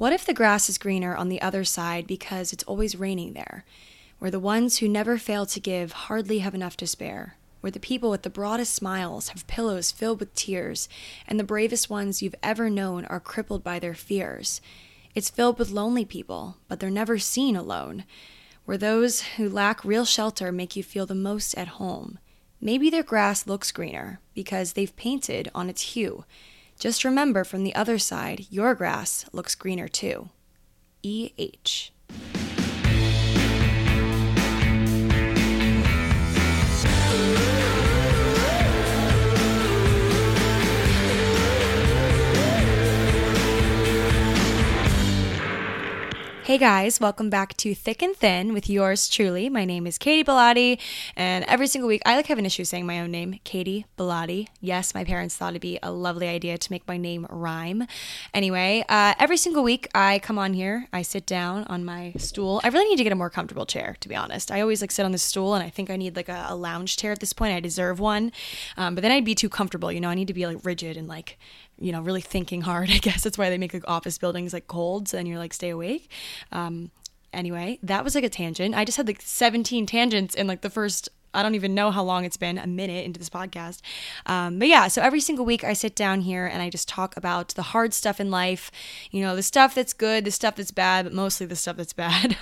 What if the grass is greener on the other side because it's always raining there? Where the ones who never fail to give hardly have enough to spare? Where the people with the broadest smiles have pillows filled with tears, and the bravest ones you've ever known are crippled by their fears? It's filled with lonely people, but they're never seen alone. Where those who lack real shelter make you feel the most at home. Maybe their grass looks greener because they've painted on its hue. Just remember from the other side, your grass looks greener too. E.H. Hey guys, welcome back to Thick and Thin with yours truly. My name is Katy Bellotte, and every single week I like have an issue saying my own name, Katy Bellotte. Yes, my parents thought it'd be a lovely idea to make my name rhyme. Anyway, uh, every single week I come on here, I sit down on my stool. I really need to get a more comfortable chair, to be honest. I always like sit on the stool, and I think I need like a, a lounge chair at this point. I deserve one, um, but then I'd be too comfortable. You know, I need to be like rigid and like you know, really thinking hard. I guess that's why they make like office buildings like cold, so then you're like stay awake. Um, anyway, that was like a tangent. I just had like 17 tangents in like the first I don't even know how long it's been, a minute into this podcast. Um, but yeah, so every single week I sit down here and I just talk about the hard stuff in life, you know, the stuff that's good, the stuff that's bad, but mostly the stuff that's bad,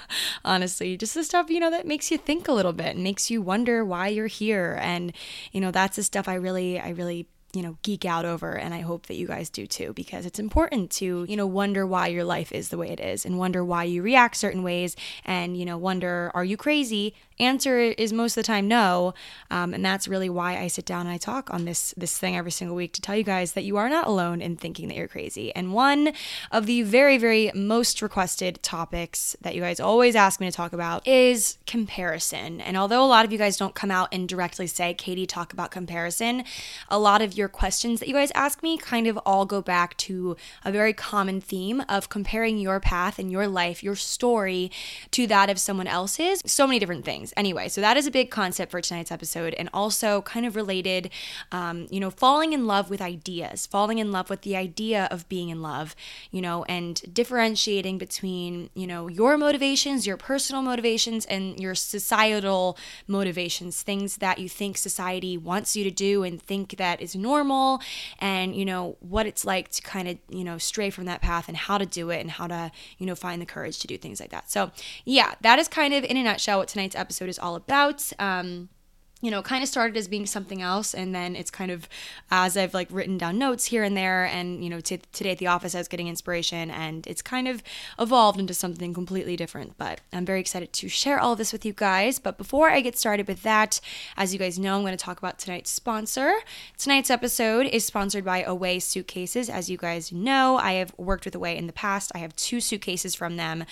honestly. Just the stuff, you know, that makes you think a little bit and makes you wonder why you're here. And, you know, that's the stuff I really, I really you know, geek out over. And I hope that you guys do too, because it's important to, you know, wonder why your life is the way it is and wonder why you react certain ways and, you know, wonder, are you crazy? Answer is most of the time no. Um, and that's really why I sit down and I talk on this, this thing every single week to tell you guys that you are not alone in thinking that you're crazy. And one of the very, very most requested topics that you guys always ask me to talk about is comparison. And although a lot of you guys don't come out and directly say, Katy, talk about comparison, a lot of your questions that you guys ask me kind of all go back to a very common theme of comparing your path and your life, your story to that of someone else's. So many different things. Anyway, so that is a big concept for tonight's episode and also kind of related, um, you know, falling in love with ideas, falling in love with the idea of being in love, you know, and differentiating between, you know, your motivations, your personal motivations, and your societal motivations, things that you think society wants you to do and think that is normal and, you know, what it's like to kind of, you know, stray from that path and how to do it and how to, you know, find the courage to do things like that. So, yeah, that is kind of in a nutshell what tonight's episode is all about. Um, you know, kind of started as being something else, and then it's kind of as I've like written down notes here and there, and you know, t- today at the office I was getting inspiration, and it's kind of evolved into something completely different. But I'm very excited to share all this with you guys. But before I get started with that, as you guys know, I'm going to talk about tonight's sponsor. Tonight's episode is sponsored by Away Suitcases. As you guys know, I have worked with Away in the past. I have two suitcases from them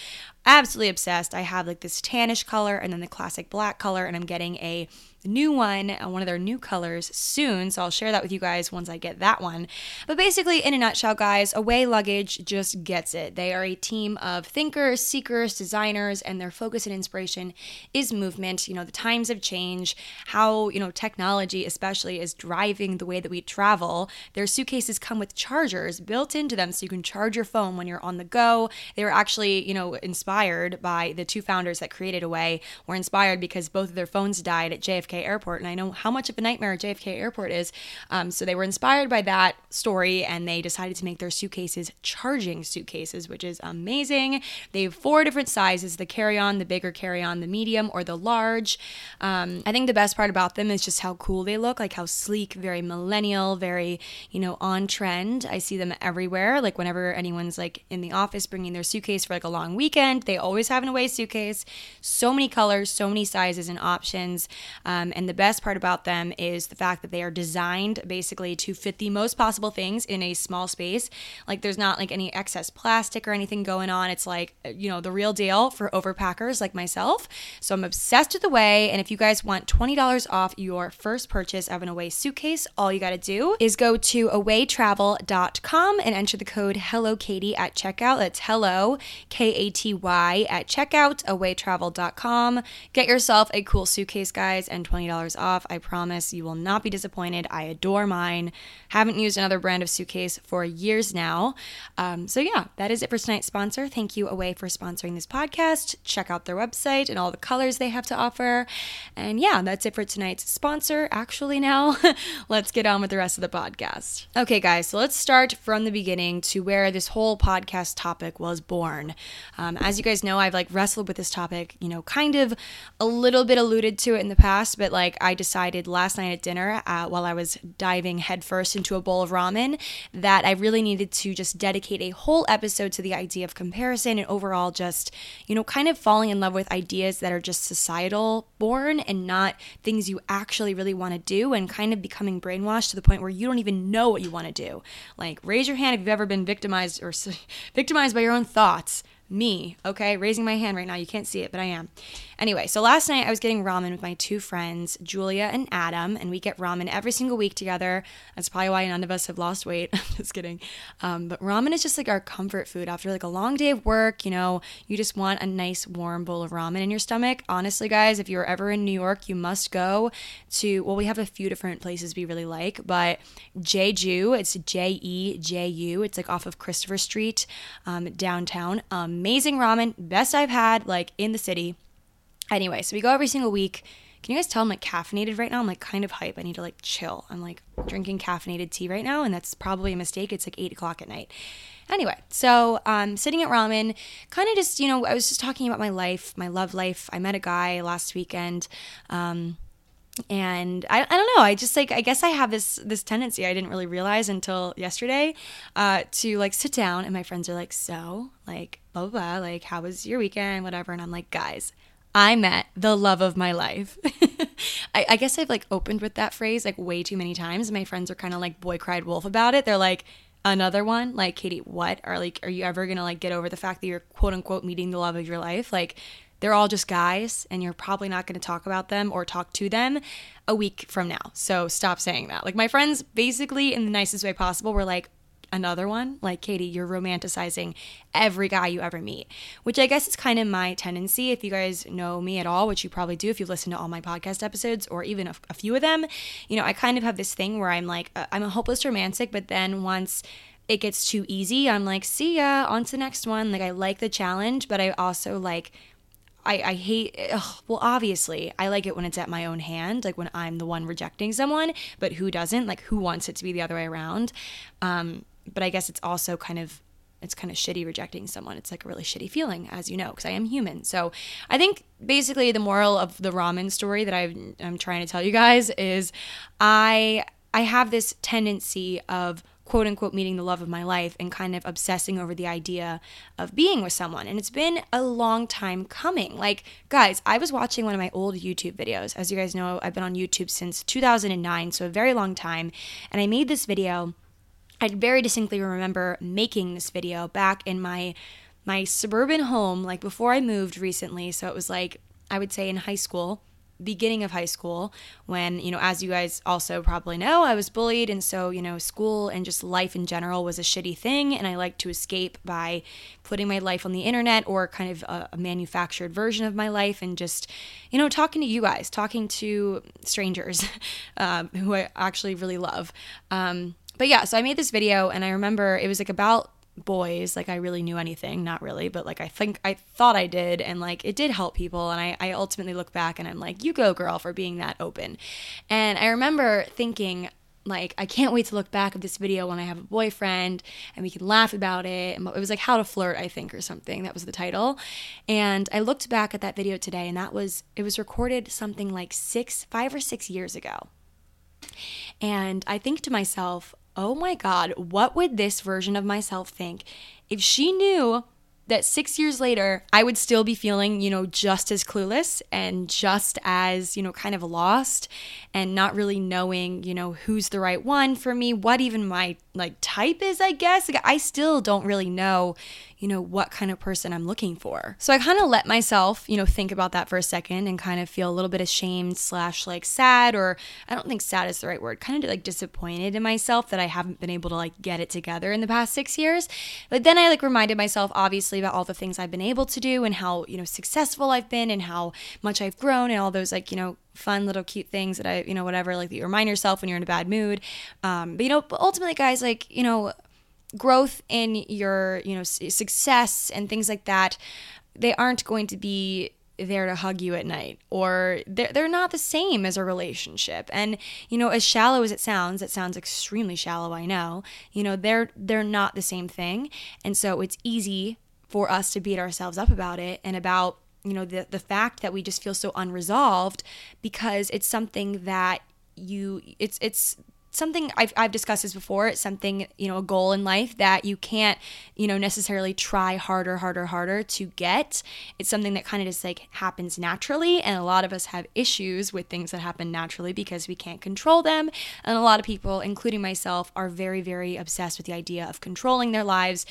absolutely obsessed. I have like this tannish color and then the classic black color, and I'm getting a new one, uh, one of their new colors soon. So I'll share that with you guys once I get that one. But basically, in a nutshell, guys, Away Luggage just gets it. They are a team of thinkers, seekers, designers, and their focus and inspiration is movement. You know, the times have changed, how, you know, technology especially is driving the way that we travel. Their suitcases come with chargers built into them so you can charge your phone when you're on the go. They were actually, you know, inspired inspired by the two founders that created Away, were inspired because both of their phones died at JFK Airport. And I know how much of a nightmare JFK Airport is. Um, so they were inspired by that story and they decided to make their suitcases charging suitcases, which is amazing. They have four different sizes the carry on, the bigger carry on, the medium, or the large. Um, I think the best part about them is just how cool they look, like how sleek, very millennial, very, you know, on trend. I see them everywhere. Like whenever anyone's like in the office bringing their suitcase for like a long weekend, they always have an away suitcase. So many colors, so many sizes and options. Um, and the best part about them is the fact that they are designed basically to fit the most possible things in a small space. Like there's not like any excess plastic or anything going on. It's like, you know, the real deal for overpackers like myself. So I'm obsessed with the way. And if you guys want $20 off your first purchase of an Away suitcase, all you got to do is go to awaytravel.com and enter the code Hello Katy at checkout. That's hello, K A T Y at checkout, awaytravel.com. Get yourself a cool suitcase, guys, and $120 off. I promise you will not be disappointed. I adore mine. Haven't used another brand of suitcase for years now. Um, so, yeah, that is it for tonight's sponsor. Thank you, Away, for sponsoring this podcast. Check out their website and all the colors they have to offer. And yeah, that's it for tonight's sponsor. Actually, now let's get on with the rest of the podcast. Okay, guys, so let's start from the beginning to where this whole podcast topic was born. Um, as you guys know, I've like wrestled with this topic, you know, kind of a little bit alluded to it in the past, but like I decided last night at dinner uh, while I was diving headfirst into a bowl of ramen that I really needed to just dedicate a whole episode to the idea of comparison and overall just, you know, kind of falling in love with ideas that are just societal born and not things you actually really want to do and kind of becoming brainwashed to the point where you don't even know what you want to do. Like, raise your hand if you've ever been victimized or victimized by your own thoughts me, okay? Raising my hand right now. You can't see it, but I am. Anyway, so last night I was getting ramen with my two friends, Julia and Adam, and we get ramen every single week together. That's probably why none of us have lost weight. I'm just kidding. Um, but ramen is just like our comfort food after like a long day of work. You know, you just want a nice warm bowl of ramen in your stomach. Honestly, guys, if you're ever in New York, you must go to. Well, we have a few different places we really like, but Jeju. It's J E J U. It's like off of Christopher Street, um, downtown. Amazing ramen, best I've had like in the city. Anyway, so we go every single week. Can you guys tell I'm like caffeinated right now? I'm like kind of hype. I need to like chill. I'm like drinking caffeinated tea right now, and that's probably a mistake. It's like eight o'clock at night. Anyway, so um, sitting at ramen, kind of just, you know, I was just talking about my life, my love life. I met a guy last weekend. Um, and I, I don't know i just like i guess i have this this tendency i didn't really realize until yesterday uh, to like sit down and my friends are like so like blah blah blah like how was your weekend whatever and i'm like guys I met the love of my life. I, I, guess I've like opened with that phrase like way too many times. My friends are kind of like boy cried wolf about it. They're like, another one, like Katy, what? Are like, are you ever gonna like get over the fact that you're quote unquote meeting the love of your life? Like, they're all just guys, and you're probably not gonna talk about them or talk to them a week from now. So stop saying that. Like my friends, basically in the nicest way possible, were like, another one. Like, Katy, you're romanticizing every guy you ever meet, which I guess is kind of my tendency. If you guys know me at all, which you probably do if you've listened to all my podcast episodes or even a, a few of them, you know, I kind of have this thing where I'm like, uh, I'm a hopeless romantic, but then once it gets too easy, I'm like, see ya, on to the next one. Like, I like the challenge, but I also like I, I hate ugh, well obviously I like it when it's at my own hand like when I'm the one rejecting someone but who doesn't like who wants it to be the other way around um but I guess it's also kind of it's kind of shitty rejecting someone. It's like a really shitty feeling, as you know, because I am human. So I think basically the moral of the ramen story that i am trying to tell you guys is I I have this tendency of quote unquote meeting the love of my life and kind of obsessing over the idea of being with someone. And it's been a long time coming. Like, guys, I was watching one of my old YouTube videos. As you guys know, I've been on YouTube since 2009, so a very long time. And I made this video I very distinctly remember making this video back in my my suburban home like before I moved recently so it was like I would say in high school beginning of high school when you know as you guys also probably know I was bullied. And so you know school and just life in general was a shitty thing. And I liked to escape by putting my life on the internet or kind of a, a manufactured version of my life and just you know talking to you guys talking to strangers um, who I actually really love. Um, but yeah, so I made this video and I remember it was like about boys like i really knew anything not really but like i think i thought i did and like it did help people and I, I ultimately look back and i'm like you go girl for being that open. And i remember thinking like i can't wait to look back at this video when i have a boyfriend and we can laugh about it. And it was like how to flirt i think or something that was the title. And i looked back at that video today and that was it was recorded something like six five or six years ago. And i think to myself oh my God, what would this version of myself think if she knew that six years later, I would still be feeling, you know, just as clueless and just as, you know, kind of lost and not really knowing, you know, who's the right one for me, what even my like type is, I guess. Like, I still don't really know, you know, what kind of person I'm looking for. So I kind of let myself, you know, think about that for a second and kind of feel a little bit ashamed slash like sad, or I don't think sad is the right word, kind of like disappointed in myself that I haven't been able to like get it together in the past six years. But then I like reminded myself, obviously, about all the things I've been able to do and how, you know, successful I've been and how much I've grown and all those like, you know, fun little cute things that I, you know, whatever, like that you remind yourself when you're in a bad mood. Um, but, you know, ultimately, guys, like, you know, growth in your you know success and things like that they aren't going to be there to hug you at night or they're, they're not the same as a relationship. And you know as shallow as it sounds it sounds extremely shallow i know you know they're they're not the same thing. And so it's easy for us to beat ourselves up about it and about you know the the fact that we just feel so unresolved because it's something that you it's it's something I've, I've discussed this before. It's something, you know, a goal in life that you can't, you know, necessarily try harder, harder, harder to get. It's something that kind of just like happens naturally. And a lot of us have issues with things that happen naturally because we can't control them. And a lot of people, including myself, are very, very obsessed with the idea of controlling their lives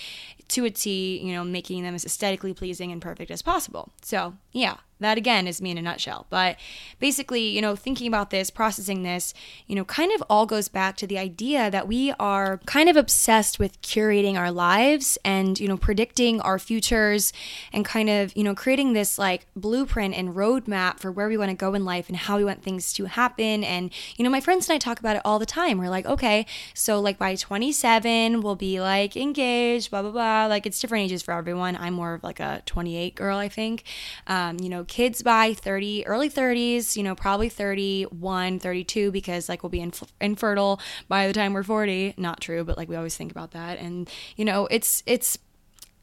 to a T, you know, making them as aesthetically pleasing and perfect as possible. So, yeah, that again is me in a nutshell. But basically, you know, thinking about this, processing this, you know, kind of all goes back to the idea that we are kind of obsessed with curating our lives and, you know, predicting our futures and kind of, you know, creating this like blueprint and roadmap for where we want to go in life and how we want things to happen. And, you know, my friends and I talk about it all the time. We're like, okay, so like by 27, we'll be like engaged, blah, blah, blah. Like it's different ages for everyone. I'm more of like a 28 girl, I think. Um, you know, kids by 30, early 30s, you know, probably 31, 32, because like we'll be inf- infertile by the time we're 40. Not true, but like we always think about that. And, you know, it's, it's,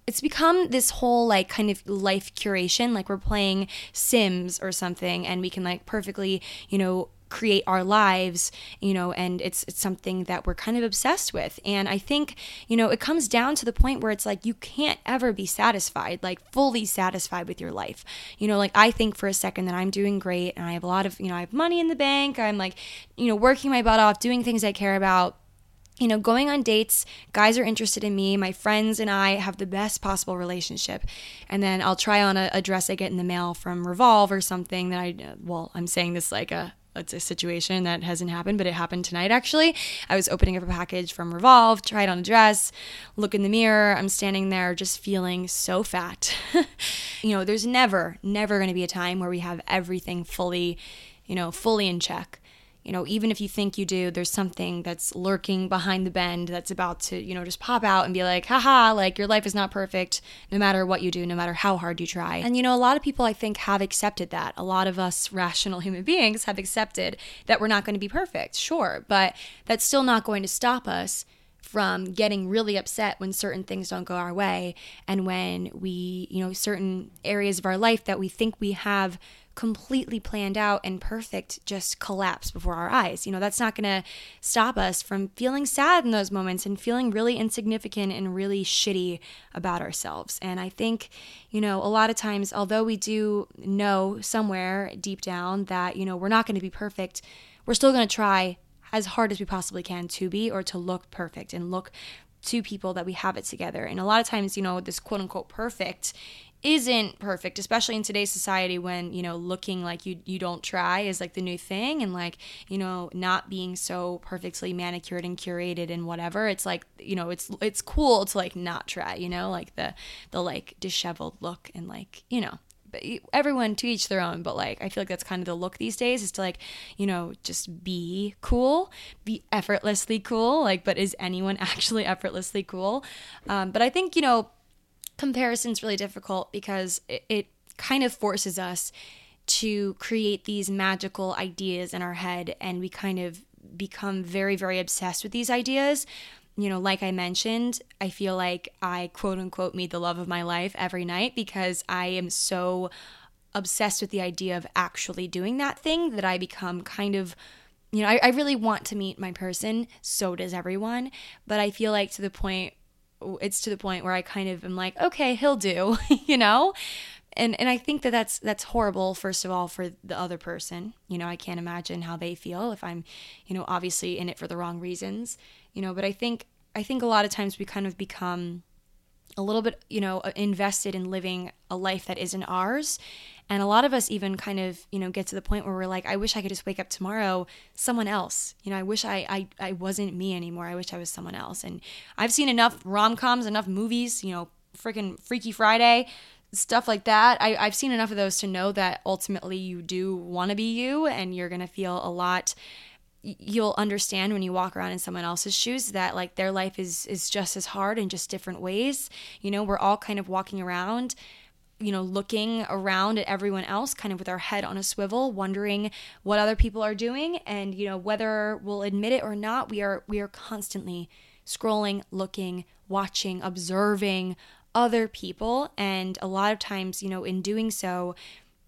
it's become this whole like kind of life curation like we're playing sims or something and we can like perfectly you know create our lives, you know, and it's it's something that we're kind of obsessed with. And I think, you know, it comes down to the point where it's like you can't ever be satisfied, like fully satisfied with your life. You know, like I think for a second that I'm doing great and I have a lot of, you know, I have money in the bank. I'm like, you know, working my butt off, doing things I care about you know, going on dates, guys are interested in me, my friends and I have the best possible relationship. And then I'll try on a, a, dress I get in the mail from Revolve or something that I, well, I'm saying this like a, it's a situation that hasn't happened, but it happened tonight actually. I was opening up a package from Revolve, tried on a dress, look in the mirror. I'm standing there just feeling so fat. you know, there's never, never going to be a time where we have everything fully, you know, fully in check you know, even if you think you do, there's something that's lurking behind the bend that's about to, you know, just pop out and be like, haha, like your life is not perfect no matter what you do, no matter how hard you try. And, you know, a lot of people I think have accepted that. A lot of us rational human beings have accepted that we're not going to be perfect, sure, but that's still not going to stop us from getting really upset when certain things don't go our way and when we, you know, certain areas of our life that we think we have completely planned out and perfect just collapse before our eyes. You know, that's not going to stop us from feeling sad in those moments and feeling really insignificant and really shitty about ourselves. And I think, you know, a lot of times, although we do know somewhere deep down that, you know, we're not going to be perfect, we're still going to try as hard as we possibly can to be or to look perfect and look to people that we have it together. And a lot of times, you know, this quote unquote perfect isn't perfect especially in today's society when you know looking like you you don't try is like the new thing and like you know not being so perfectly manicured and curated and whatever it's like you know it's it's cool to like not try you know like the the like disheveled look and like you know everyone to each their own but like i feel like that's kind of the look these days is to like you know just be cool be effortlessly cool like but is anyone actually effortlessly cool? Um, but i think you know comparison is really difficult because it, it kind of forces us to create these magical ideas in our head and we kind of become very very obsessed with these ideas. You know like i mentioned i feel like i quote unquote meet the love of my life every night because i am so obsessed with the idea of actually doing that thing that i become kind of you know I, I really want to meet my person so does everyone. But i feel like to the point it's to the point where I kind of am like, okay, he'll do, you know? And and I think that that's that's horrible first of all for the other person. You know, I can't imagine how they feel if I'm, you know, obviously in it for the wrong reasons, you know, but I think I think a lot of times we kind of become a little bit, you know, uh, invested in living a life that isn't ours. And a lot of us even kind of, you know, get to the point where we're like, I wish I could just wake up tomorrow someone else. You know, I wish I I, I wasn't me anymore. I wish I was someone else. And I've seen enough rom coms, enough movies, you know, freaking Freaky Friday, stuff like that. I, I've seen enough of those to know that ultimately you do want to be you and you're gonna feel a lot you'll understand when you walk around in someone else's shoes that like their life is is just as hard in just different ways. You know we're all kind of walking around you know looking around at everyone else kind of with our head on a swivel wondering what other people are doing and you know whether we'll admit it or not we are we are constantly scrolling looking watching observing other people. And a lot of times you know in doing so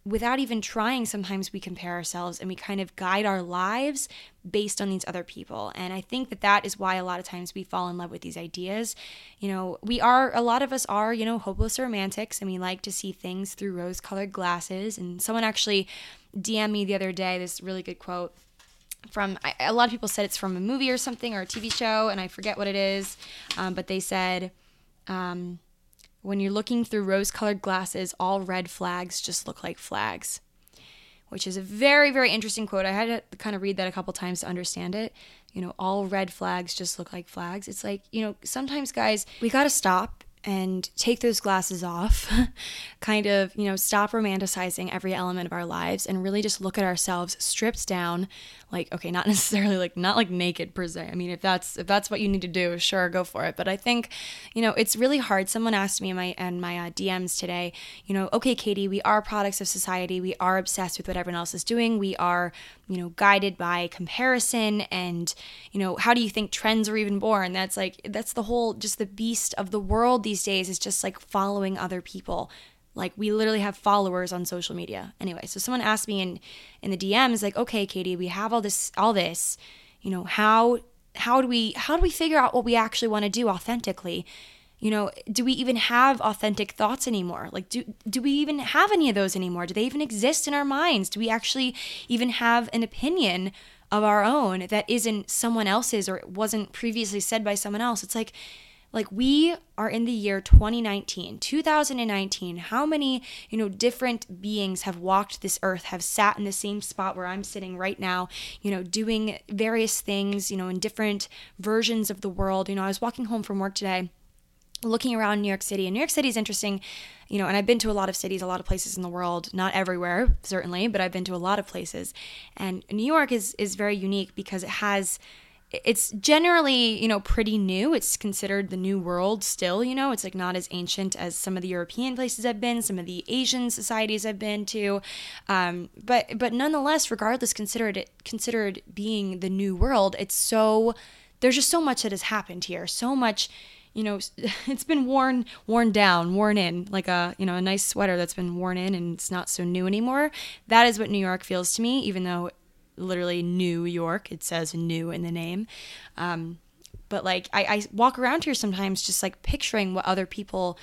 without even trying, sometimes we compare ourselves and we kind of guide our lives based on these other people. And I think that that is why a lot of times we fall in love with these ideas. You know, we are, a lot of us are, you know, hopeless romantics and we like to see things through rose colored glasses. And someone actually DM'd me the other day this really good quote from a lot of people said it's from a movie or something or a TV show, and I forget what it is, um, but they said, um, when you're looking through rose colored glasses, all red flags just look like flags. Which is a very, very interesting quote. I had to kind of read that a couple times to understand it. You know, all red flags just look like flags. It's like, you know, sometimes, guys, we got to stop and take those glasses off, kind of, you know, stop romanticizing every element of our lives and really just look at ourselves stripped down, like okay, not necessarily like not like naked per se. I mean, if that's if that's what you need to do, sure, go for it. But I think, you know, it's really hard. Someone asked me in my and my uh, DMs today, you know, okay, Katy, we are products of society. We are obsessed with what everyone else is doing. We are, you know, guided by comparison and, you know, how do you think trends are even born? That's like that's the whole just the beast of the world these days is just like following other people like we literally have followers on social media. Anyway, so someone asked me in in the DMs like, "Okay, Katy, we have all this all this, you know, how how do we how do we figure out what we actually want to do authentically?" You know, do we even have authentic thoughts anymore? Like do do we even have any of those anymore? Do they even exist in our minds? Do we actually even have an opinion of our own that isn't someone else's or wasn't previously said by someone else? It's like like we are in the year 2019, 2019. How many, you know, different beings have walked this earth, have sat in the same spot where I'm sitting right now, you know, doing various things, you know, in different versions of the world. You know, I was walking home from work today looking around New York City, and New York City is interesting, you know, and I've been to a lot of cities, a lot of places in the world, not everywhere, certainly, but I've been to a lot of places. And New York is is very unique because it has it's generally you know pretty new. It's considered the new world still you know? It's like not as ancient as some of the european places i've been some of the asian societies i've been to. Um, but but nonetheless regardless considered it considered being the new world it's so there's just so much that has happened here. So much you know it's been worn worn down worn in like a you know a nice sweater that's been worn in and it's not so new anymore. That is what new york feels to me even though literally New York. It says new in the name. Um, but like I, I walk around here sometimes just like picturing what other people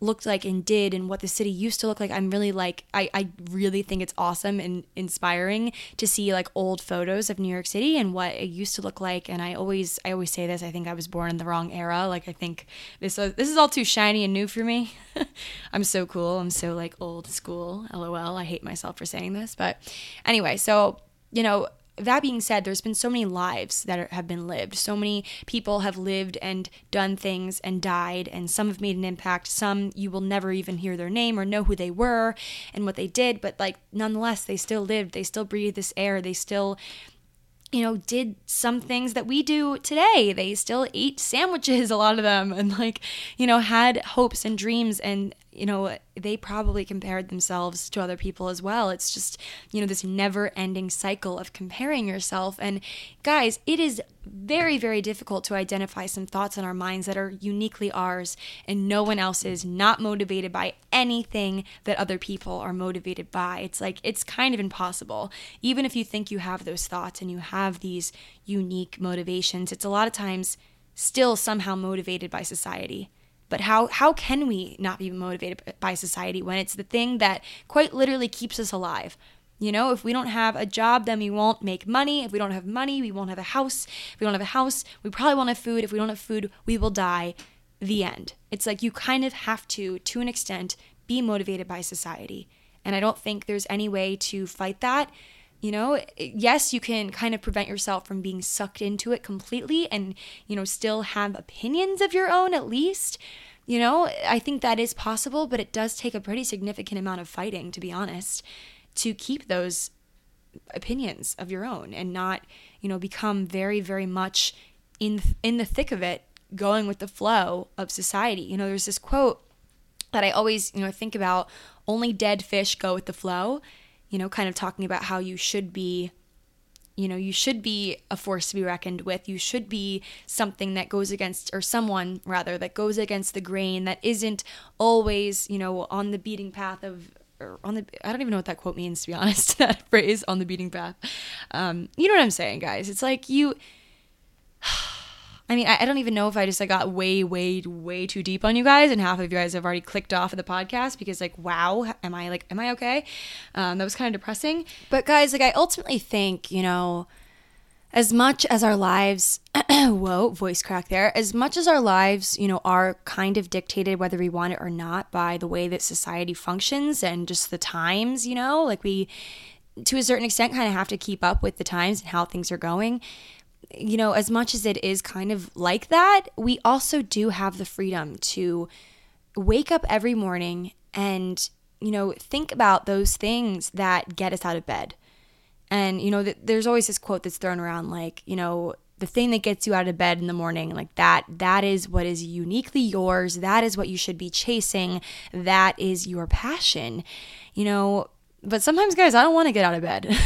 looked like and did and what the city used to look like. I'm really like I, I really think it's awesome and inspiring to see like old photos of new york city and what it used to look like. And i always i always say this i think i was born in the wrong era. Like i think this this is all too shiny and new for me. I'm so cool. I'm so like old school. Lol i hate myself for saying this. But anyway so you know, that being said, there's been so many lives that are, have been lived. So many people have lived and done things and died, and some have made an impact. Some you will never even hear their name or know who they were and what they did, but like nonetheless, they still lived. They still breathed this air. They still you know, did some things that we do today. They still ate sandwiches, a lot of them, and like, you know, had hopes and dreams. And, you know, they probably compared themselves to other people as well. It's just, you know, this never ending cycle of comparing yourself. And guys, it is very, very difficult to identify some thoughts in our minds that are uniquely ours and no one else's, not motivated by anything that other people are motivated by. It's like, it's kind of impossible. Even if you think you have those thoughts and you have these unique motivations, it's a lot of times still somehow motivated by society. But how how can we not be motivated by society when it's the thing that quite literally keeps us alive? You know, if we don't have a job, then we won't make money. If we don't have money, we won't have a house. If we don't have a house, we probably won't have food. If we don't have food, we will die. the end. It's like you kind of have to, to an extent, be motivated by society. And I don't think there's any way to fight that. You know, yes, you can kind of prevent yourself from being sucked into it completely and, you know, still have opinions of your own at least. You know, I think that is possible, but it does take a pretty significant amount of fighting, to be honest, to keep those opinions of your own and not, you know, become very, very much in in the thick of it, going with the flow of society. You know, there's this quote that I always, you know, think about only dead fish go with the flow, you know, kind of talking about how you should be you know, you should be a force to be reckoned with. You should be something that goes against, or someone rather, that goes against the grain, that isn't always, you know, on the beating path of, or on the, I don't even know what that quote means, to be honest, that phrase, on the beating path. Um, you know what I'm saying, guys? It's like you, I mean, I, I don't even know if I just like got way, way, way too deep on you guys, and half of you guys have already clicked off of the podcast because like, wow, am I like, am I okay? Um, that was kind of depressing. But guys, like, I ultimately think, you know, as much as our lives, whoa, voice crack there, as much as our lives, you know, are kind of dictated, whether we want it or not, by the way that society functions and just the times, you know, like we, to a certain extent, kind of have to keep up with the times and how things are going you know, as much as it is kind of like that, we also do have the freedom to wake up every morning and, you know, think about those things that get us out of bed. And, you know, th- there's always this quote that's thrown around like, you know, the thing that gets you out of bed in the morning like that that is what is uniquely yours. That is what you should be chasing. That is your passion. You know but sometimes guys i don't want to get out of bed.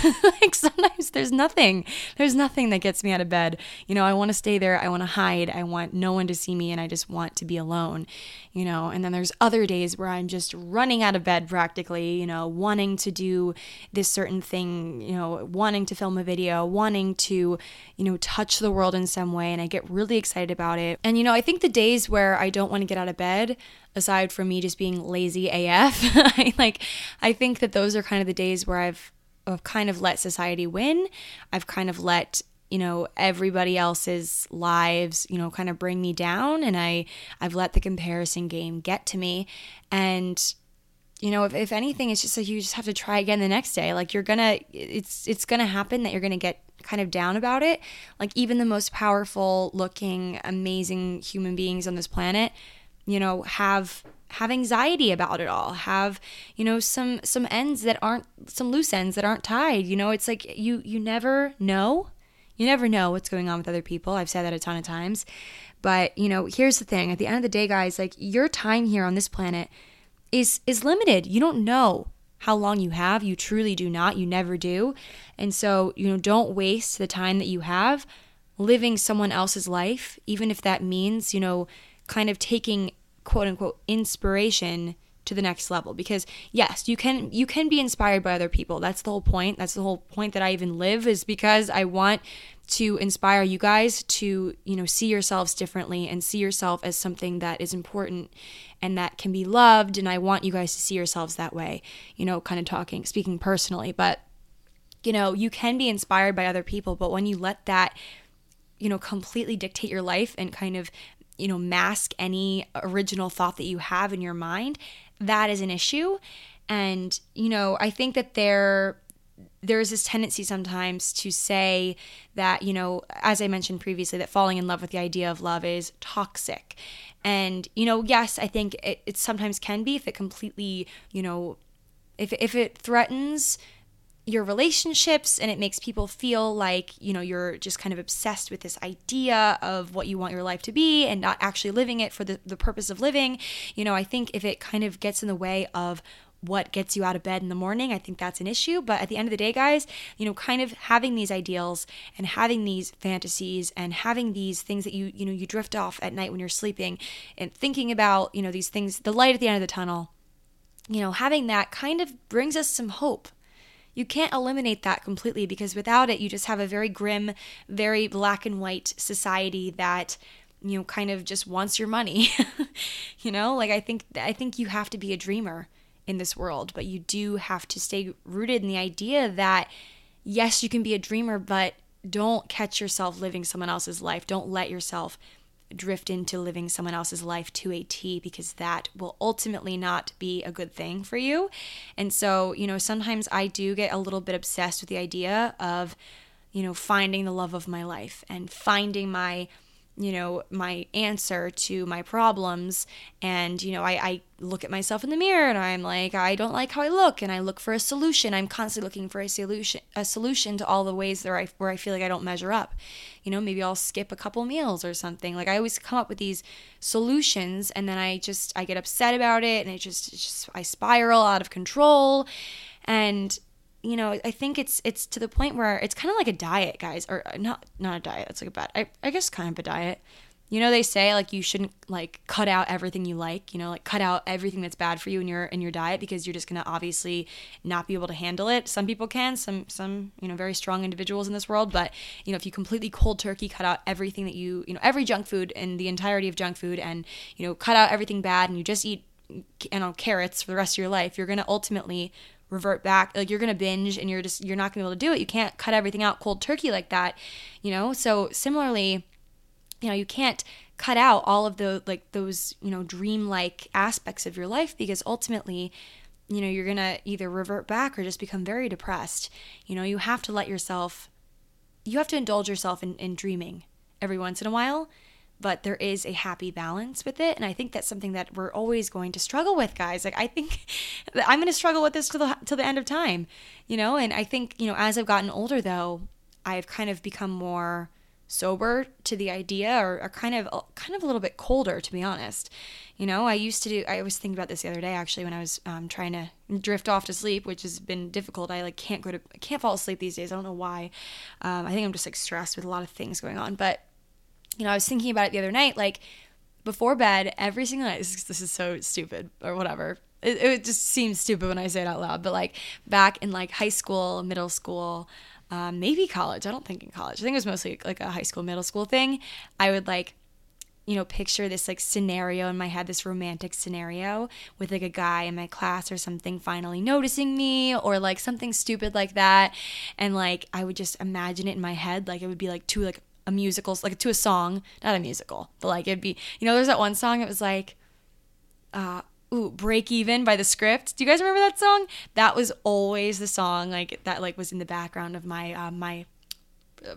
Like sometimes there's nothing there's nothing that gets me out of bed. You know i want to stay there i want to hide i want no one to see me and i just want to be alone you know? And then there's other days where i'm just running out of bed practically you know wanting to do this certain thing you know wanting to film a video wanting to you know touch the world in some way and i get really excited about it. And you know i think the days where i don't want to get out of bed aside from me just being lazy AF. I like I think that those are kind of the days where I've I've kind of let society win. I've kind of let you know everybody else's lives you know kind of bring me down and i i've let the comparison game get to me and you know if, if anything it's just like you just have to try again the next day like you're gonna it's it's gonna happen that you're gonna get kind of down about it like even the most powerful looking amazing human beings on this planet you know, have have anxiety about it all have you know some some ends that aren't some loose ends that aren't tied you know it's like you you never know. You never know what's going on with other people. I've said that a ton of times. But you know here's the thing. At the end of the day guys like your time here on this planet is is limited. You don't know how long you have. You truly do not. You never do. And so you know don't waste the time that you have living someone else's life even if that means you know kind of taking quote unquote inspiration to the next level. Because yes you can you can be inspired by other people. That's the whole point. That's the whole point that i even live is because i want to inspire you guys to you know see yourselves differently and see yourself as something that is important and that can be loved. And i want you guys to see yourselves that way you know kind of talking speaking personally. But you know you can be inspired by other people but when you let that you know completely dictate your life and kind of you know, mask any original thought that you have in your mind, that is an issue. And, you know, I think that there there's this tendency sometimes to say that, you know, as I mentioned previously, that falling in love with the idea of love is toxic. And, you know, yes, I think it, it sometimes can be if it completely, you know, if, if it threatens your relationships and it makes people feel like you know you're just kind of obsessed with this idea of what you want your life to be and not actually living it for the, the purpose of living. You know i think if it kind of gets in the way of what gets you out of bed in the morning i think that's an issue. But at the end of the day guys you know kind of having these ideals and having these fantasies and having these things that you you know you drift off at night when you're sleeping and thinking about you know these things the light at the end of the tunnel you know having that kind of brings us some hope you can't eliminate that completely because without it, you just have a very grim, very black and white society that you know kind of just wants your money. you know, like I think I think you have to be a dreamer in this world, but you do have to stay rooted in the idea that yes, you can be a dreamer, but don't catch yourself living someone else's life. Don't let yourself drift into living someone else's life to a T because that will ultimately not be a good thing for you. And so, you know, sometimes I do get a little bit obsessed with the idea of, you know, finding the love of my life and finding my you know, my answer to my problems. And, you know, I, I look at myself in the mirror and I'm like, I don't like how I look. And I look for a solution. I'm constantly looking for a solution, a solution to all the ways that I, where I feel like I don't measure up. You know, maybe I'll skip a couple meals or something. Like I always come up with these solutions and then I just, I get upset about it and it just, just I spiral out of control. And you know, I think it's it's to the point where it's kind of like a diet, guys, or uh, not not a diet. It's like a bad, I, I guess, kind of a diet. You know, they say like you shouldn't like cut out everything you like. You know, like cut out everything that's bad for you in your in your diet because you're just gonna obviously not be able to handle it. Some people can, some some you know very strong individuals in this world, but you know if you completely cold turkey cut out everything that you you know every junk food and the entirety of junk food and you know cut out everything bad and you just eat you know carrots for the rest of your life, you're gonna ultimately revert back. Like you're gonna binge and you're just you're not gonna be able to do it. You can't cut everything out cold turkey like that you know? So similarly you know you can't cut out all of the like those you know dreamlike aspects of your life because ultimately you know you're gonna either revert back or just become very depressed. You know you have to let yourself you have to indulge yourself in, in dreaming every once in a while but there is a happy balance with it and i think that's something that we're always going to struggle with guys. Like i think i'm going to struggle with this till the to the end of time you know? And i think you know as i've gotten older though i've kind of become more sober to the idea or, or kind of kind of a little bit colder to be honest. You know i used to do i was thinking about this the other day actually when i was um, trying to drift off to sleep which has been difficult. I like can't go to can't fall asleep these days. I don't know why. Um, i think i'm just like stressed with a lot of things going on but you know, I was thinking about it the other night, like before bed, every single night. This, this is so stupid or whatever. It, it, just seems stupid when I say it out loud, but like back in like high school, middle school, um, maybe college. I don't think in college. I think it was mostly like a high school, middle school thing. I would like, you know, picture this like scenario in my head, this romantic scenario with like a guy in my class or something finally noticing me or like something stupid like that. And like I would just imagine it in my head. Like it would be like two like a musical, like to a song, not a musical, but like it'd be, you know, there's that one song, it was like, uh, ooh, Break Even by the script. Do you guys remember that song? That was always the song, like, that, like, was in the background of my, uh, my,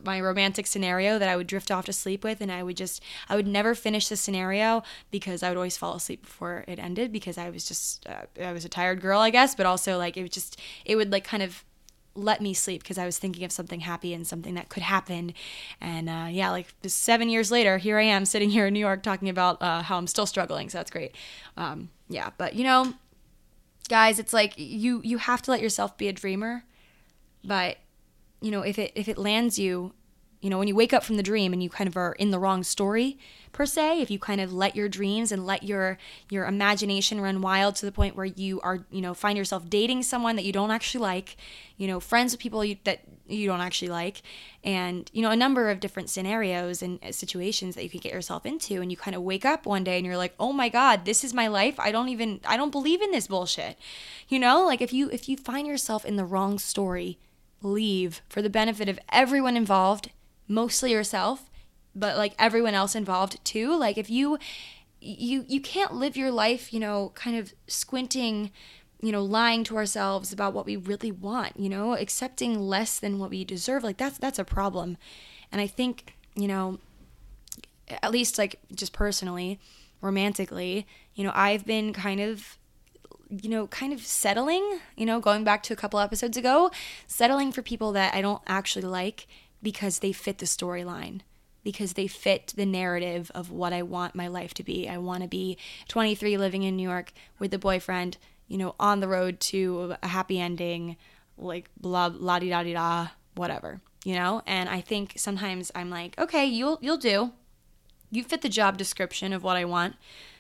my romantic scenario that I would drift off to sleep with and I would just I would never finish the scenario because I would always fall asleep before it ended because I was just uh, I was a tired girl I guess but also like it was just it would like kind of let me sleep because I was thinking of something happy and something that could happen. And uh, yeah, like seven years later, here I am sitting here in New York talking about uh, how I'm still struggling. So that's great. Um, yeah, but you know, guys, it's like you you have to let yourself be a dreamer. But you know, if it if it lands you, you know, when you wake up from the dream and you kind of are in the wrong story, per se if you kind of let your dreams and let your your imagination run wild to the point where you are you know find yourself dating someone that you don't actually like you know friends with people you, that you don't actually like and you know a number of different scenarios and uh, situations that you could get yourself into and you kind of wake up one day and you're like oh my god this is my life. I don't even i don't believe in this bullshit. You know like if you if you find yourself in the wrong story leave for the benefit of everyone involved mostly yourself but like everyone else involved too. Like if you you you can't live your life you know kind of squinting you know lying to ourselves about what we really want you know accepting less than what we deserve. Like that's that's a problem. And i think you know at least like just personally romantically you know i've been kind of you know kind of settling you know going back to a couple episodes ago settling for people that i don't actually like because they fit the storyline because they fit the narrative of what I want my life to be. I want to be 23 living in New York with a boyfriend, you know, on the road to a happy ending, like blah la di da di da, whatever, you know? And I think sometimes I'm like, okay, you'll you'll do. You fit the job description of what I want.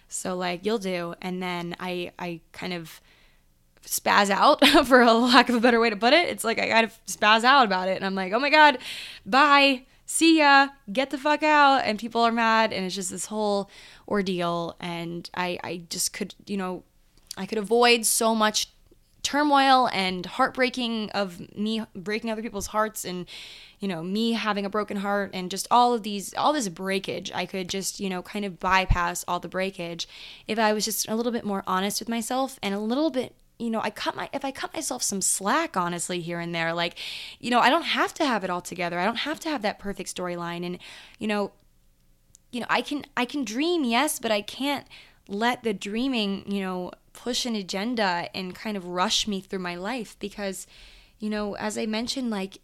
So like you'll do. And then I I kind of spaz out for a lack of a better way to put it. It's like I kind of spaz out about it and I'm like, "Oh my god, bye." see ya, get the fuck out. And people are mad. And it's just this whole ordeal. And I, I just could, you know, I could avoid so much turmoil and heartbreaking of me breaking other people's hearts and you know me having a broken heart and just all of these all this breakage i could just you know kind of bypass all the breakage if i was just a little bit more honest with myself and a little bit you know, I cut my if I cut myself some slack honestly here and there, like, you know, I don't have to have it all together. I don't have to have that perfect storyline and you know, you know, I can I can dream, yes, but I can't let the dreaming, you know, push an agenda and kind of rush me through my life because you know, as I mentioned like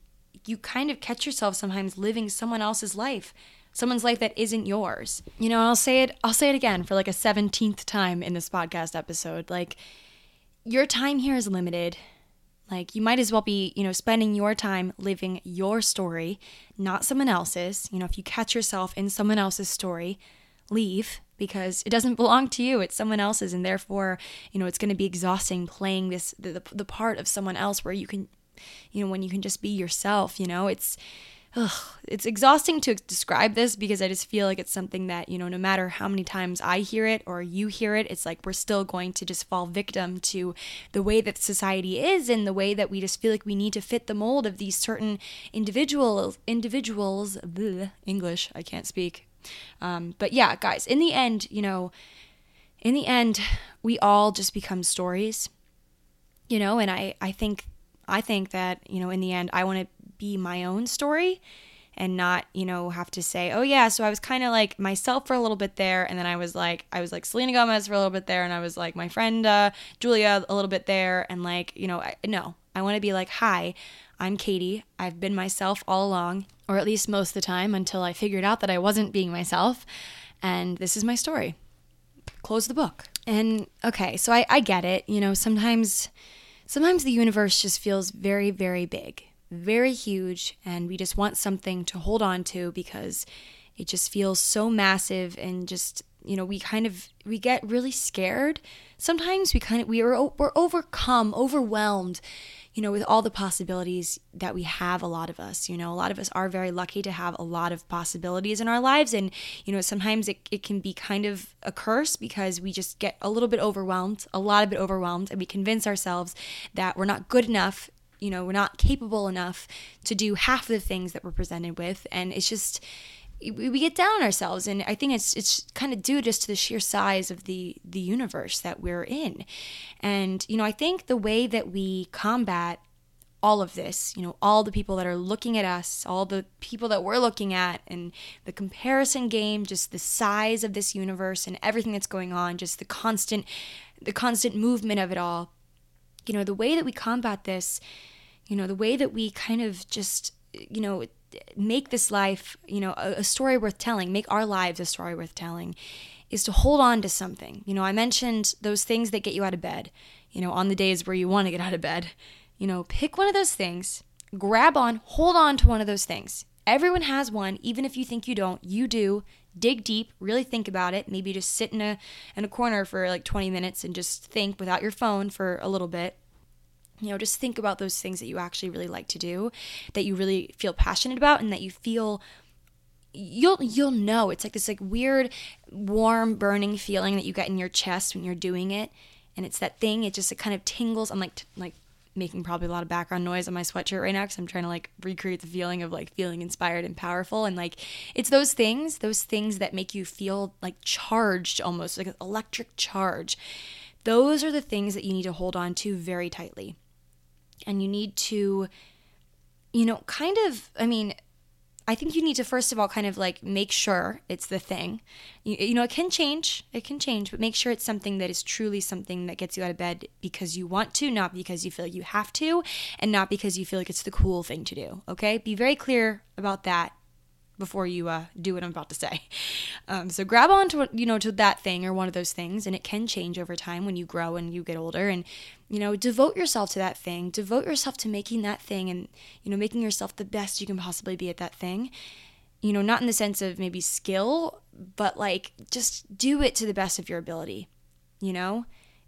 you kind of catch yourself sometimes living someone else's life someone's life that isn't yours. You know, I'll say it I'll say it again for like a 17th time in this podcast episode. Like your time here is limited. Like you might as well be, you know, spending your time living your story, not someone else's. You know, if you catch yourself in someone else's story, leave because it doesn't belong to you. It's someone else's and therefore, you know, it's going to be exhausting playing this the, the, the part of someone else where you can you know, when you can just be yourself, you know, it's ugh, it's exhausting to describe this because I just feel like it's something that, you know, no matter how many times I hear it or you hear it, it's like we're still going to just fall victim to the way that society is and the way that we just feel like we need to fit the mold of these certain individuals, individuals, bleh, English, I can't speak. Um, but yeah, guys, in the end, you know, in the end, we all just become stories, you know, and I, I think, I think that, you know, in the end, I want to be my own story and not, you know, have to say, oh yeah, so I was kind of like myself for a little bit there, and then I was like, I was like Selena Gomez for a little bit there, and I was like my friend uh, Julia a little bit there, and like, you know, I, no, I want to be like, hi, I'm Katy. I've been myself all along, or at least most of the time until I figured out that I wasn't being myself, and this is my story. Close the book. And okay, so I, I get it. You know, sometimes, sometimes the universe just feels very, very big very huge, and we just want something to hold on to because it just feels so massive and just you know we kind of we get really scared. Sometimes we kind of we are we're overcome overwhelmed you know with all the possibilities that we have a lot of us you know. A lot of us are very lucky to have a lot of possibilities in our lives and you know sometimes it, it can be kind of a curse because we just get a little bit overwhelmed a lot of it overwhelmed and we convince ourselves that we're not good enough you know, we're not capable enough to do half the things that we're presented with. And it's just, we get down on ourselves and i think it's it's kind of due just to the sheer size of the the universe that we're in and you know i think the way that we combat all of this you know all the people that are looking at us all the people that we're looking at and the comparison game just the size of this universe and everything that's going on just the constant the constant movement of it all you know the way that we combat this you know, the way that we kind of just, you know, make this life, you know, a, a story worth telling, make our lives a story worth telling, is to hold on to something. You know, I mentioned those things that get you out of bed, you know, on the days where you want to get out of bed. You know, pick one of those things, grab on, hold on to one of those things. Everyone has one, even if you think you don't, you do. Dig deep, really think about it. Maybe just sit in a in a corner for like 20 minutes and just think without your phone for a little bit. You know just think about those things that you actually really like to do that you really feel passionate about and that you feel you'll you'll know. It's like this like weird warm burning feeling that you get in your chest when you're doing it. And it's that thing it just it kind of tingles. I'm like t- like making probably a lot of background noise on my sweatshirt right now because i'm trying to like recreate the feeling of like feeling inspired and powerful. And like it's those things those things that make you feel like charged almost like an electric charge. Those are the things that you need to hold on to very tightly. And you need to you know kind of i mean i think you need to first of all kind of like make sure it's the thing. You, you, know it can change. It can change but make sure it's something that is truly something that gets you out of bed because you want to not because you feel like you have to and not because you feel like it's the cool thing to do okay? Be very clear about that before you uh, do what I'm about to say. Um, so grab on to you know to that thing or one of those things, and it can change over time when you grow and you get older. And you know, devote yourself to that thing. Devote yourself to making that thing, and you know, making yourself the best you can possibly be at that thing. You know, not in the sense of maybe skill, but like just do it to the best of your ability. You know,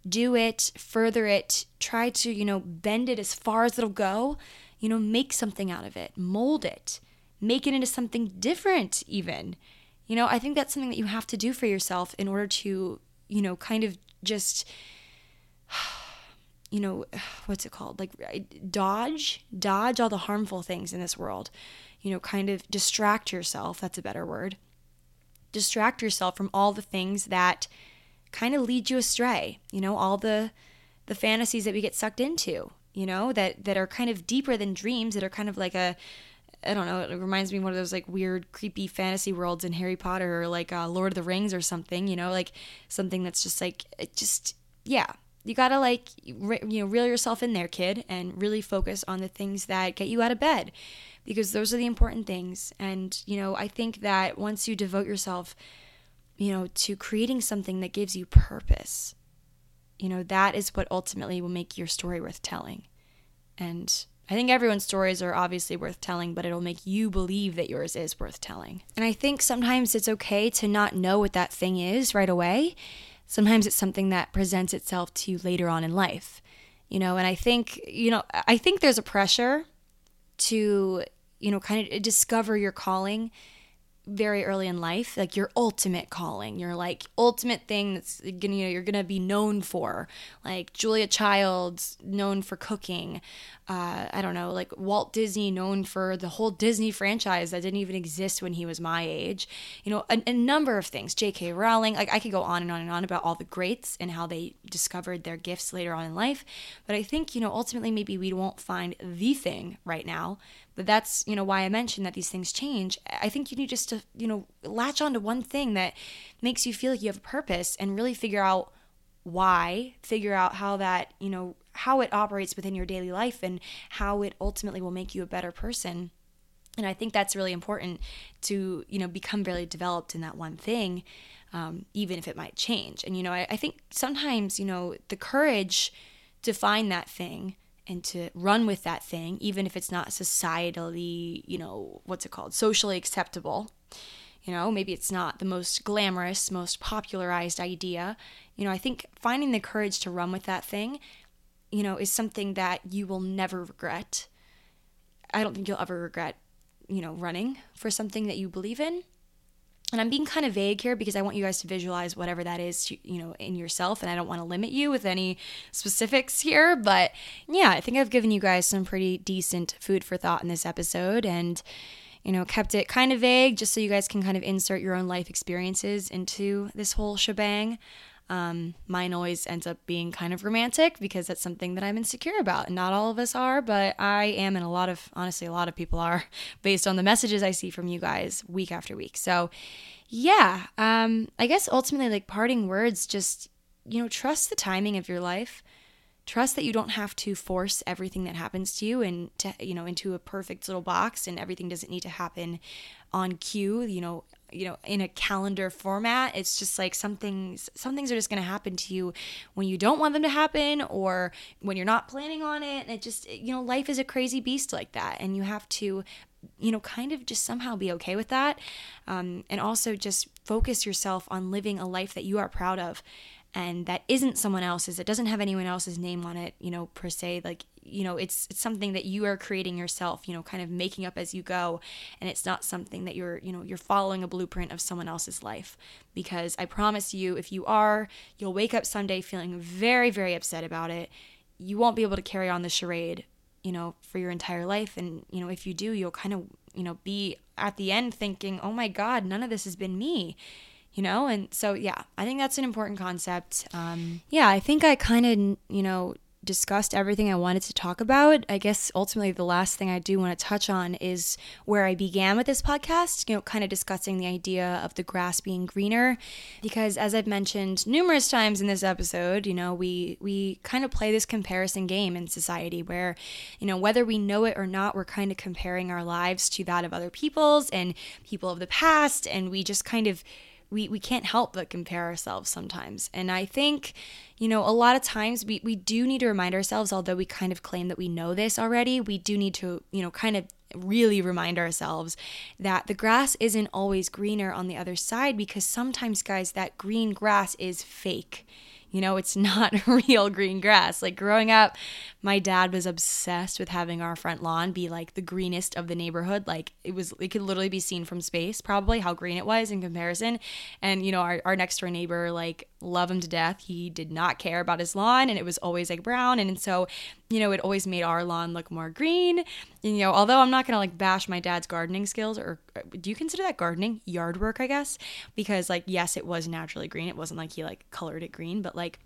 do it, further it, try to you know bend it as far as it'll go. You know, make something out of it, mold it make it into something different, even. You know, I think that's something that you have to do for yourself in order to, you know, kind of just you know, what's it called? Like dodge, dodge all the harmful things in this world. You know, kind of distract yourself. That's a better word. Distract yourself from all the things that kind of lead you astray. You know, all the the fantasies that we get sucked into. You know, that that are kind of deeper than dreams. That are kind of like a I don't know. It reminds me of one of those like weird, creepy fantasy worlds in Harry Potter or like uh, Lord of the Rings or something. You know, like something that's just like it just yeah you gotta like re- you know reel yourself in there kid and really focus on the things that get you out of bed because those are the important things and you know i think that once you devote yourself you know to creating something that gives you purpose you know that is what ultimately will make your story worth telling and I think everyone's stories are obviously worth telling, but it'll make you believe that yours is worth telling. And I think sometimes it's okay to not know what that thing is right away sometimes it's something that presents itself to you later on in life you know and i think you know i think there's a pressure to you know kind of discover your calling very early in life like your ultimate calling your like ultimate thing that's gonna you know you're gonna be known for like Julia Child's known for cooking uh, I don't know, like Walt Disney, known for the whole Disney franchise that didn't even exist when he was my age. You know, a, a number of things. J.K. Rowling, like I could go on and on and on about all the greats and how they discovered their gifts later on in life. But I think, you know, ultimately maybe we won't find the thing right now. That's, you know, why I mentioned that these things change. I think you need just to, you know, latch on to one thing that makes you feel like you have a purpose and really figure out why, figure out how that, you know, how it operates within your daily life and how it ultimately will make you a better person. And I think that's really important to, you know, become very developed in that one thing, um, even if it might change. And, you know, I, I think sometimes, you know, the courage to find that thing and to run with that thing, even if it's not societally, you know, what's it called, socially acceptable. You know, maybe it's not the most glamorous, most popularized idea. You know, I think finding the courage to run with that thing you know, is something that you will never regret. I don't think you'll ever regret, you know, running for something that you believe in. And I'm being kind of vague here because I want you guys to visualize whatever that is, you know, in yourself. And I don't want to limit you with any specifics here. But yeah, I think I've given you guys some pretty decent food for thought in this episode and, you know, kept it kind of vague just so you guys can kind of insert your own life experiences into this whole shebang. Um, mine always ends up being kind of romantic because that's something that I'm insecure about. And not all of us are, but I am, and a lot of, honestly, a lot of people are based on the messages I see from you guys week after week. So, yeah, um, I guess ultimately, like parting words, just, you know, trust the timing of your life. Trust that you don't have to force everything that happens to you and to, you know, into a perfect little box and everything doesn't need to happen on cue, you know, you know in a calendar format it's just like some things some things are just going to happen to you when you don't want them to happen or when you're not planning on it. And it just you know life is a crazy beast like that and you have to you know kind of just somehow be okay with that. Um, and also just focus yourself on living a life that you are proud of and that isn't someone else's it doesn't have anyone else's name on it you know per se. Like you know it's it's something that you are creating yourself you know kind of making up as you go. And it's not something that you're you know you're following a blueprint of someone else's life. Because i promise you if you are you'll wake up someday feeling very very upset about it. You won't be able to carry on the charade you know for your entire life. And you know if you do you'll kind of you know be at the end thinking oh my god none of this has been me you know? And so yeah i think that's an important concept. Um, yeah i think i kind of you know discussed everything I wanted to talk about. I guess ultimately the last thing I do want to touch on is where I began with this podcast, you know, kind of discussing the idea of the grass being greener because as I've mentioned numerous times in this episode, you know, we we kind of play this comparison game in society where, you know, whether we know it or not, we're kind of comparing our lives to that of other people's and people of the past and we just kind of we, we can't help but compare ourselves sometimes. And I think, you know, a lot of times we, we do need to remind ourselves, although we kind of claim that we know this already, we do need to, you know, kind of really remind ourselves that the grass isn't always greener on the other side because sometimes, guys, that green grass is fake. You know, it's not real green grass. Like growing up, my dad was obsessed with having our front lawn be like the greenest of the neighborhood. Like it was, it could literally be seen from space, probably how green it was in comparison. And, you know, our, our next door neighbor, like, love him to death. He did not care about his lawn and it was always like brown. And, so, you know, it always made our lawn look more green. You know, although I'm not going to like bash my dad's gardening skills or do you consider that gardening? Yard work, I guess. Because, like, yes, it was naturally green. It wasn't like he like colored it green, but like,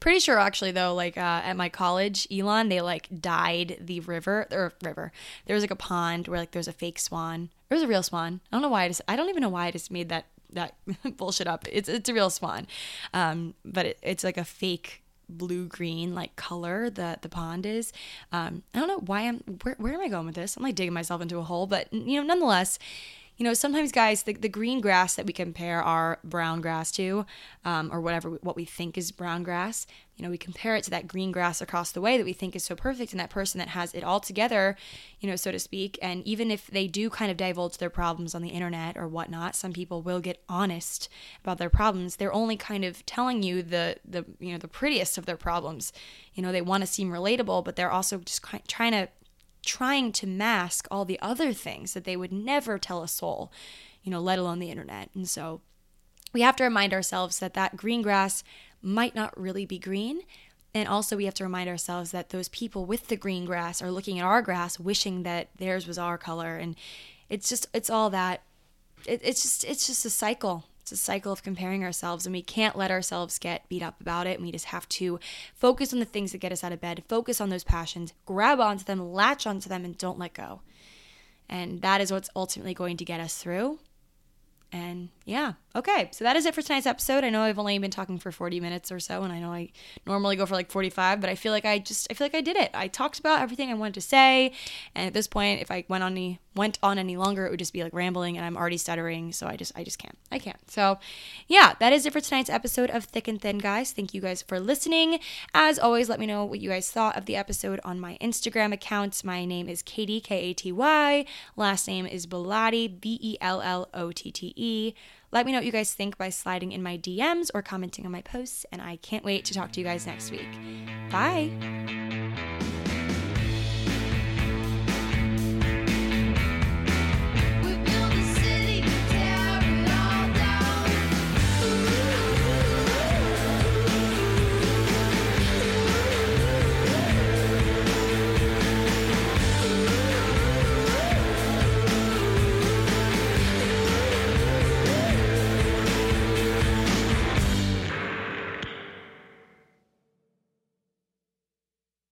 Pretty sure actually though, like uh, at my college, Elon, they like dyed the river or river. There was like a pond where like there's a fake swan. There's a real swan. I don't know why I just I don't even know why I just made that that bullshit up. It's it's a real swan, um, but it, it's like a fake blue green like color that the pond is. Um, I don't know why I'm where where am I going with this? I'm like digging myself into a hole, but you know, nonetheless, you know, sometimes guys, the, the green grass that we compare our brown grass to, um, or whatever, what we think is brown grass, you know, we compare it to that green grass across the way that we think is so perfect and that person that has it all together, you know, so to speak. And even if they do kind of divulge their problems on the internet or whatnot, some people will get honest about their problems. They're only kind of telling you the, the, you know, the prettiest of their problems. You know, they want to seem relatable, but they're also just trying to trying to mask all the other things that they would never tell a soul, you know, let alone the internet. And so we have to remind ourselves that that green grass might not really be green. And also, we have to remind ourselves that those people with the green grass are looking at our grass, wishing that theirs was our color. And it's just, it's all that. It, it's just, it's just a cycle. It's a cycle of comparing ourselves, and we can't let ourselves get beat up about it. And we just have to focus on the things that get us out of bed, focus on those passions, grab onto them, latch onto them, and don't let go. And that is what's ultimately going to get us through. And yeah, okay. So that is it for tonight's episode. I know I've only been talking for 40 minutes or so, and I know I normally go for like 45, but I feel like I just, I feel like I did it. I talked about everything I wanted to say. And at this point, if I went on any, went on any longer, it would just be like rambling and I'm already stuttering. So I just, I just can't. I can't. So yeah, that is it for tonight's episode of Thick and Thin, guys. Thank you guys for listening. As always, let me know what you guys thought of the episode on my Instagram account. My name is Katy, K A T Y. Last name is Bellotte, B E L L O T T E. Let me know what you guys think by sliding in my DMs or commenting on my posts, and I can't wait to talk to you guys next week. Bye.